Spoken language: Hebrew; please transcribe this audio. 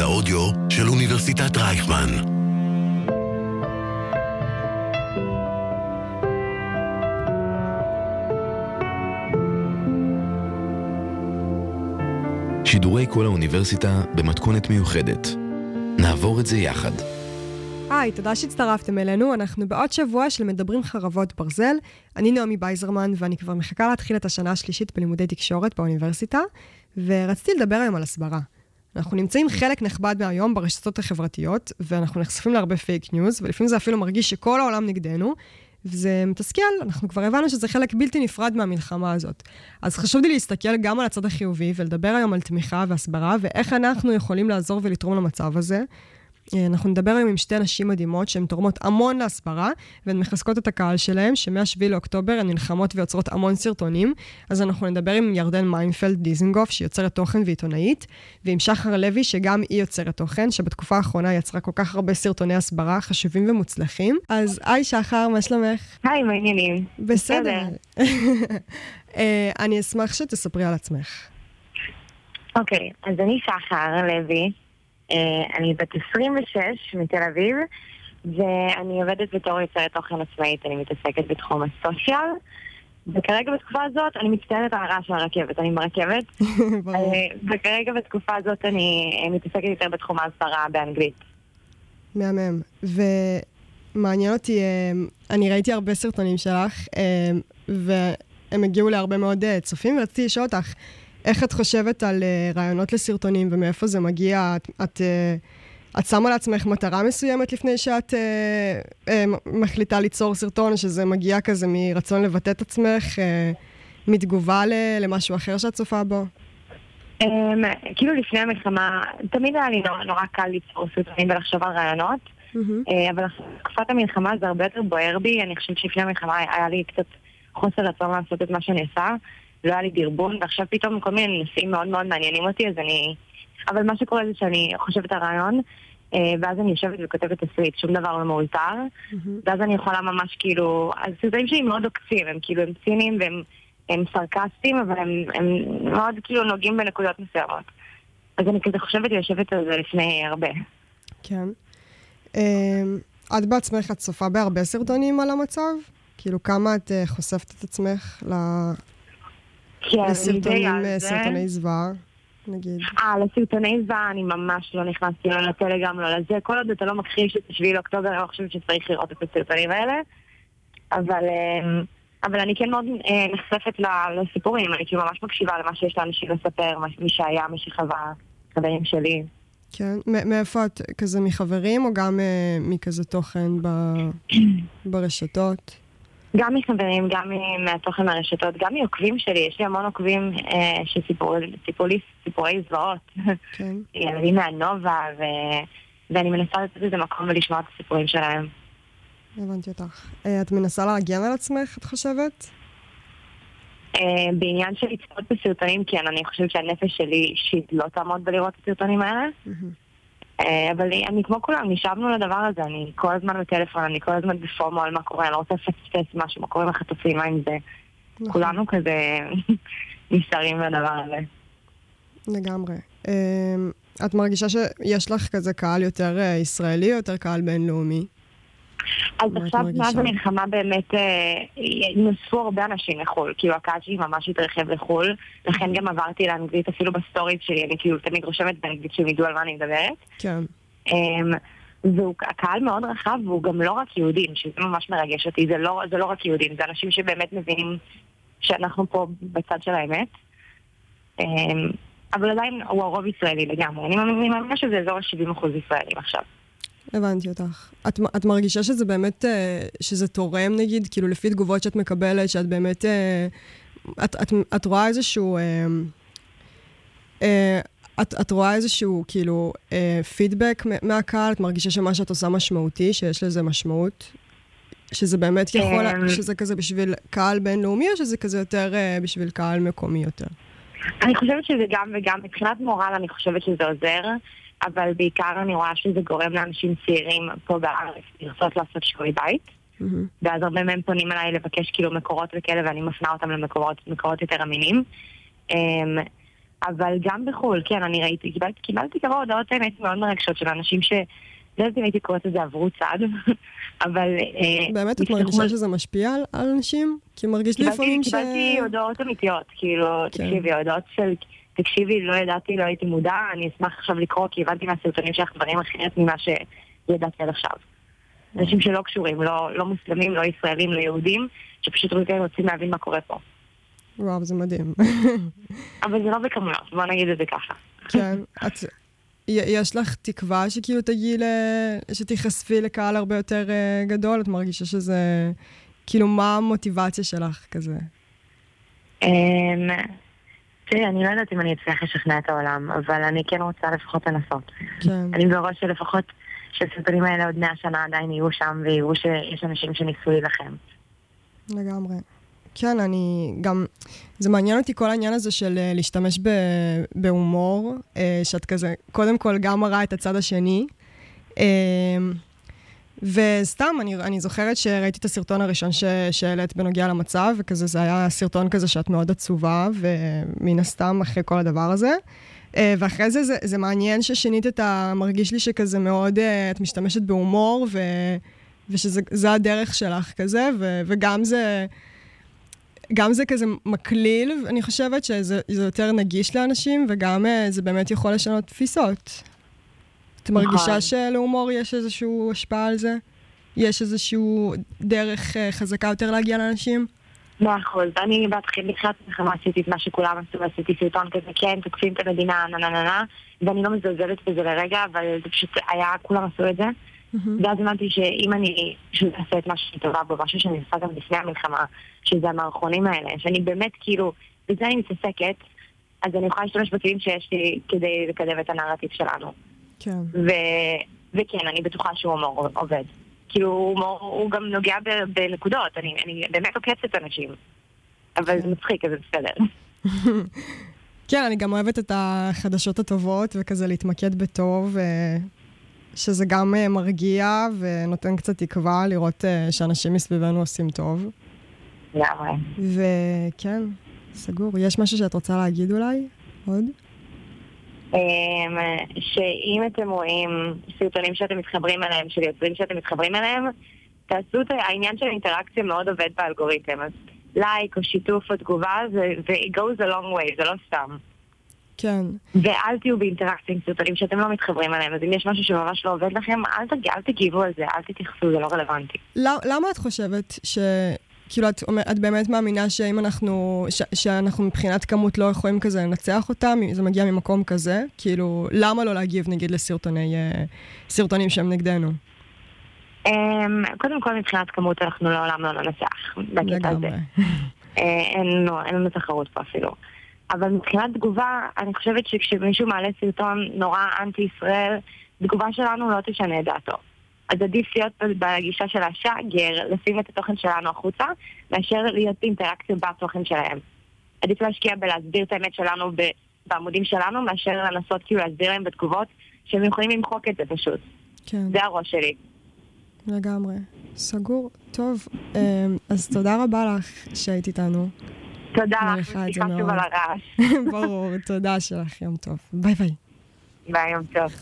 האודיו של אוניברסיטת רייכמן. שידורי כל האוניברסיטה במתכונת מיוחדת. נעבור את זה יחד. היי, תודה שהצטרפתם אלינו. אנחנו בעוד שבוע של מדברים חרבות ברזל. אני נעמי בייזרמן, ואני כבר מחכה להתחיל את השנה השלישית בלימודי תקשורת באוניברסיטה, ורציתי לדבר היום על הסברה. אנחנו נמצאים חלק נכבד מהיום ברשתות החברתיות, ואנחנו נחשפים להרבה פייק ניוז, ולפעמים זה אפילו מרגיש שכל העולם נגדנו, וזה מתסכל, אנחנו כבר הבנו שזה חלק בלתי נפרד מהמלחמה הזאת. אז חשוב לי להסתכל גם על הצד החיובי, ולדבר היום על תמיכה והסברה, ואיך אנחנו יכולים לעזור ולתרום למצב הזה. אנחנו נדבר היום עם שתי נשים מדהימות שהן תורמות המון להסברה, והן מחזקות את הקהל שלהן, שמ-7 לאוקטובר הן נלחמות ויוצרות המון סרטונים. אז אנחנו נדבר עם ירדן מיינפלד דיזנגוף, שהיא יוצרת תוכן ועיתונאית, ועם שחר לוי, שגם היא יוצרת תוכן, שבתקופה האחרונה יצרה כל כך הרבה סרטוני הסברה חשובים ומוצלחים. אז היי שחר, מה שלומך? היי, מה העניינים? בסדר. אה, אני אשמח שתספרי על עצמך. אוקיי, אז אני שחר לוי. אה, אני בת 26 מתל אביב, ואני עובדת בתור יוצרת תוכן עצמאית, אני מתעסקת בתחום ה social. וכרגע בתקופה הזאת, אני מצטערת על הרעש של הרכבת, אני ברכבת. אה, וכרגע בתקופה הזאת אני מתעסקת יותר בתחום ההסברה באנגלית. מהמם. ומעניין אותי, אה, אני ראיתי הרבה סרטונים שלך, והם הגיעו להרבה מאוד צופים, ורציתי לשאול אותך, איך את חושבת על uh, רעיונות לסרטונים ומאיפה זה מגיע? את, את, uh, את שמה לעצמך מטרה מסוימת לפני שאת uh, uh, מחליטה ליצור סרטון, שזה מגיע כזה מרצון לבטא את עצמך, uh, מתגובה למשהו אחר שאת צופה בו? Um, כאילו לפני המלחמה, תמיד היה לי נורא, נורא קל ליצור סרטונים ולחשוב על רעיונות, mm-hmm. uh, אבל תקופת המלחמה זה הרבה יותר בוער בי, אני חושבת שלפני המלחמה היה לי קצת חוסר רצון לעשות את מה שאני עושה. לא היה לי דרבון, ועכשיו פתאום כל מיני נושאים מאוד מאוד מעניינים אותי, אז אני... אבל מה שקורה זה שאני חושבת על רעיון, אה, ואז אני יושבת וכותבת תסריט, שום דבר לא מאולתר. ואז אני יכולה ממש כאילו... אז סרטונים שלי מאוד עוקצים, הם כאילו, הם ציניים והם הם סרקסטיים, אבל הם, הם מאוד כאילו נוגעים בנקודות מסוימות. אז אני כזה חושבת ויושבת על זה לפני הרבה. כן. אמ, את בעצמך, את צופה בהרבה סרטונים על המצב? כאילו, כמה את אה, חושפת את עצמך כן, לסרטונים, סרטוני זוועה, נגיד. אה, לסרטוני זוועה אני ממש לא נכנסתי, לא לטלגרם, לא לזה. כל עוד אתה לא מכחיש את 7 לאוקטובר, אני לא חושבת שצריך לראות את הסרטונים האלה. אבל... אמ, אבל אני כן מאוד אה, נחשפת לסיפורים, אני כאילו ממש מקשיבה למה שיש לאנשים לספר, מי שהיה, מי שחווה, חברים שלי. כן, מאיפה את, כזה מחברים או גם אה, מכזה תוכן ברשתות? גם מחברים, גם מהתוכן מהרשתות, גם מעוקבים שלי, יש לי המון עוקבים אה, שסיפרו לי סיפורי זוועות. כן. ילדים מהנובה, ו... ואני מנסה לתת איזה מקום ולשמוע את הסיפורים שלהם. הבנתי אותך. אה, את מנסה להגן על עצמך, את חושבת? אה, בעניין של לצפות בסרטונים, כן, אני חושבת שהנפש שלי אישית לא תעמוד בלראות את הסרטונים האלה. Mm-hmm. אה, אבל אני כמו כולם, נשאבנו לדבר הזה, אני כל הזמן בטלפון, אני כל הזמן בפומו על מה קורה, אני לא רוצה לפספס משהו, מה קורה עם החטופים, מה עם זה. נכון. כולנו כזה נסערים לדבר הזה. לגמרי. אה, את מרגישה שיש לך כזה קהל יותר אה, ישראלי או יותר קהל בינלאומי? אז עכשיו, מאז המלחמה באמת אה, נוספו הרבה אנשים לחו"ל, כאילו הקהל שלי ממש התרחב לחו"ל, לכן גם עברתי לאנגלית אפילו ב stories שלי, אני כאילו תמיד רושמת באנגלית שהם ידעו על מה אני מדברת. כן. אמ, והוא קהל מאוד רחב, והוא גם לא רק יהודים, שזה ממש מרגש אותי, זה לא, זה לא רק יהודים, זה אנשים שבאמת מבינים שאנחנו פה בצד של האמת. אמ, אבל עדיין הוא הרוב ישראלי לגמרי, אני מאמינה שזה אזור ה-70% ישראלים עכשיו. הבנתי אותך. את, את מרגישה שזה באמת, אה, שזה תורם נגיד, כאילו לפי תגובות שאת מקבלת, שאת באמת, אה, את, את, את רואה איזשהו, אה, את, את רואה איזשהו כאילו פידבק מהקהל? את מרגישה שמה שאת עושה משמעותי, שיש לזה משמעות? שזה באמת יכול, שזה כזה בשביל קהל בינלאומי, או שזה כזה יותר בשביל קהל מקומי יותר? אני חושבת שזה גם וגם. מבחינת מורל אני חושבת שזה עוזר. אבל בעיקר אני רואה שזה גורם לאנשים צעירים פה בארץ לרצות לעשות שיעורי בית. Mm-hmm. ואז הרבה מהם פונים אליי לבקש כאילו מקורות וכאלה, ואני מפנה אותם למקורות יותר אמינים. Um, אבל גם בחו"ל, כן, אני ראיתי, קיבלתי, קיבלתי כמה הודעות האמת מאוד מרגשות של אנשים ש... לא יודעת אם הייתי קוראת לזה עברו צד, אבל... אה, באמת את מרגישה שזה משפיע על אנשים? כי מרגיש לי לפעמים ש... קיבלתי הודעות אמיתיות, כאילו, כן. תקשיבי, הודעות של... תקשיבי, לא ידעתי, לא הייתי מודע, אני אשמח עכשיו לקרוא, כי הבנתי מהסרטונים שלך דברים אחרת ממה שידעתי עד עכשיו. אנשים שלא קשורים, לא, לא מוסלמים, לא ישראלים, לא יהודים, שפשוט רוצים להבין מה קורה פה. וואו, זה מדהים. אבל זה לא בכמויות, בוא נגיד את זה ככה. כן. את, יש לך תקווה שכאילו תגיעי ל... שתיחשפי לקהל הרבה יותר uh, גדול? את מרגישה שזה... כאילו, מה המוטיבציה שלך כזה? אמ, תראי, אני לא יודעת אם אני אצליח לשכנע את העולם, אבל אני כן רוצה לפחות לנסות. כן. אני בראש שלפחות שהסרטונים האלה עוד מאה שנה עדיין יהיו שם ויראו שיש אנשים שניסו להילחם. לגמרי. כן, אני גם... זה מעניין אותי כל העניין הזה של אה, להשתמש ב, בהומור, אה, שאת כזה, קודם כל גם מראה את הצד השני. אה, וסתם, אני, אני זוכרת שראיתי את הסרטון הראשון שהעלית בנוגע למצב, וכזה זה היה סרטון כזה שאת מאוד עצובה, ומן הסתם אחרי כל הדבר הזה. ואחרי זה, זה, זה מעניין ששינית את ה... מרגיש לי שכזה מאוד, את משתמשת בהומור, ו, ושזה הדרך שלך כזה, ו, וגם זה... גם זה כזה מקליל, אני חושבת שזה יותר נגיש לאנשים, וגם אה, זה באמת יכול לשנות תפיסות. את מרגישה נכון. שלהומור יש איזושהי השפעה על זה? יש איזושהי דרך uh, חזקה יותר להגיע לאנשים? מאה אחוז. אני בתחילת המלחמה עשיתי את מה שכולם עשו, עשיתי סרטון כזה, כן, תוקפים את המדינה, נה נה נה נה, ואני לא מזלזלת בזה לרגע, אבל זה פשוט היה, כולם עשו את זה. Mm-hmm. ואז הבנתי שאם אני פשוט אעשה את מה שאני טובה בו, משהו שאני עושה גם לפני המלחמה, שזה המערכונים האלה, שאני באמת כאילו, בזה אני מתעסקת, אז אני יכולה להשתמש בכלים שיש לי כדי לקדם את הנרטיב שלנו. כן. ו- וכן, אני בטוחה שהוא הומור עובד. כאילו, הומור הוא גם נוגע בנקודות, אני, אני באמת עוקצת אנשים. אבל. זה מצחיק, אז זה בסדר. כן, אני גם אוהבת את החדשות הטובות, וכזה להתמקד בטוב. אה, שזה גם אה, מרגיע ונותן קצת תקווה לראות אה, שאנשים מסביבנו עושים טוב. לגמרי. וכן, סגור. יש משהו שאת רוצה להגיד אולי? עוד? אמ, שאם אתם רואים סרטונים שאתם מתחברים אליהם, של יוצרים שאתם מתחברים אליהם, תעשו את העניין של אינטראקציה מאוד עובד באלגוריתם. אז לייק או שיתוף או תגובה, זה it goes a long way, זה לא סתם. כן. ואל תהיו באינטראקציה עם סרטונים שאתם לא מתחברים אליהם, אז אם יש משהו שממש לא עובד לכם, אל, תג... אל תגיבו על זה, אל תתייחסו, זה לא רלוונטי. למה את חושבת ש... כאילו, את, את באמת מאמינה שאם אנחנו, ש, שאנחנו מבחינת כמות לא יכולים כזה לנצח אותם, זה מגיע ממקום כזה? כאילו, למה לא להגיב נגיד לסרטוני, אה, סרטונים שהם נגדנו? Um, קודם כל, מבחינת כמות אנחנו לעולם לא ננצח. לגמרי. אה, אין לנו תחרות פה אפילו. אבל מבחינת תגובה, אני חושבת שכשמישהו מעלה סרטון נורא אנטי-ישראל, תגובה שלנו לא תשנה את דעתו. אז עדיף להיות בגישה של השאגר, לשים את התוכן שלנו החוצה, מאשר להיות באינטראקציה בתוכן שלהם. עדיף להשקיע בלהסביר את האמת שלנו בעמודים שלנו, מאשר לנסות כאילו להסביר להם בתגובות, שהם יכולים למחוק את זה פשוט. כן. זה הראש שלי. לגמרי. סגור. טוב, אמ, אז תודה רבה לך שהיית איתנו. תודה לך, סליחה שוב על הרעש. ברור, תודה שלך, יום טוב. ביי ביי. ביי, יום טוב.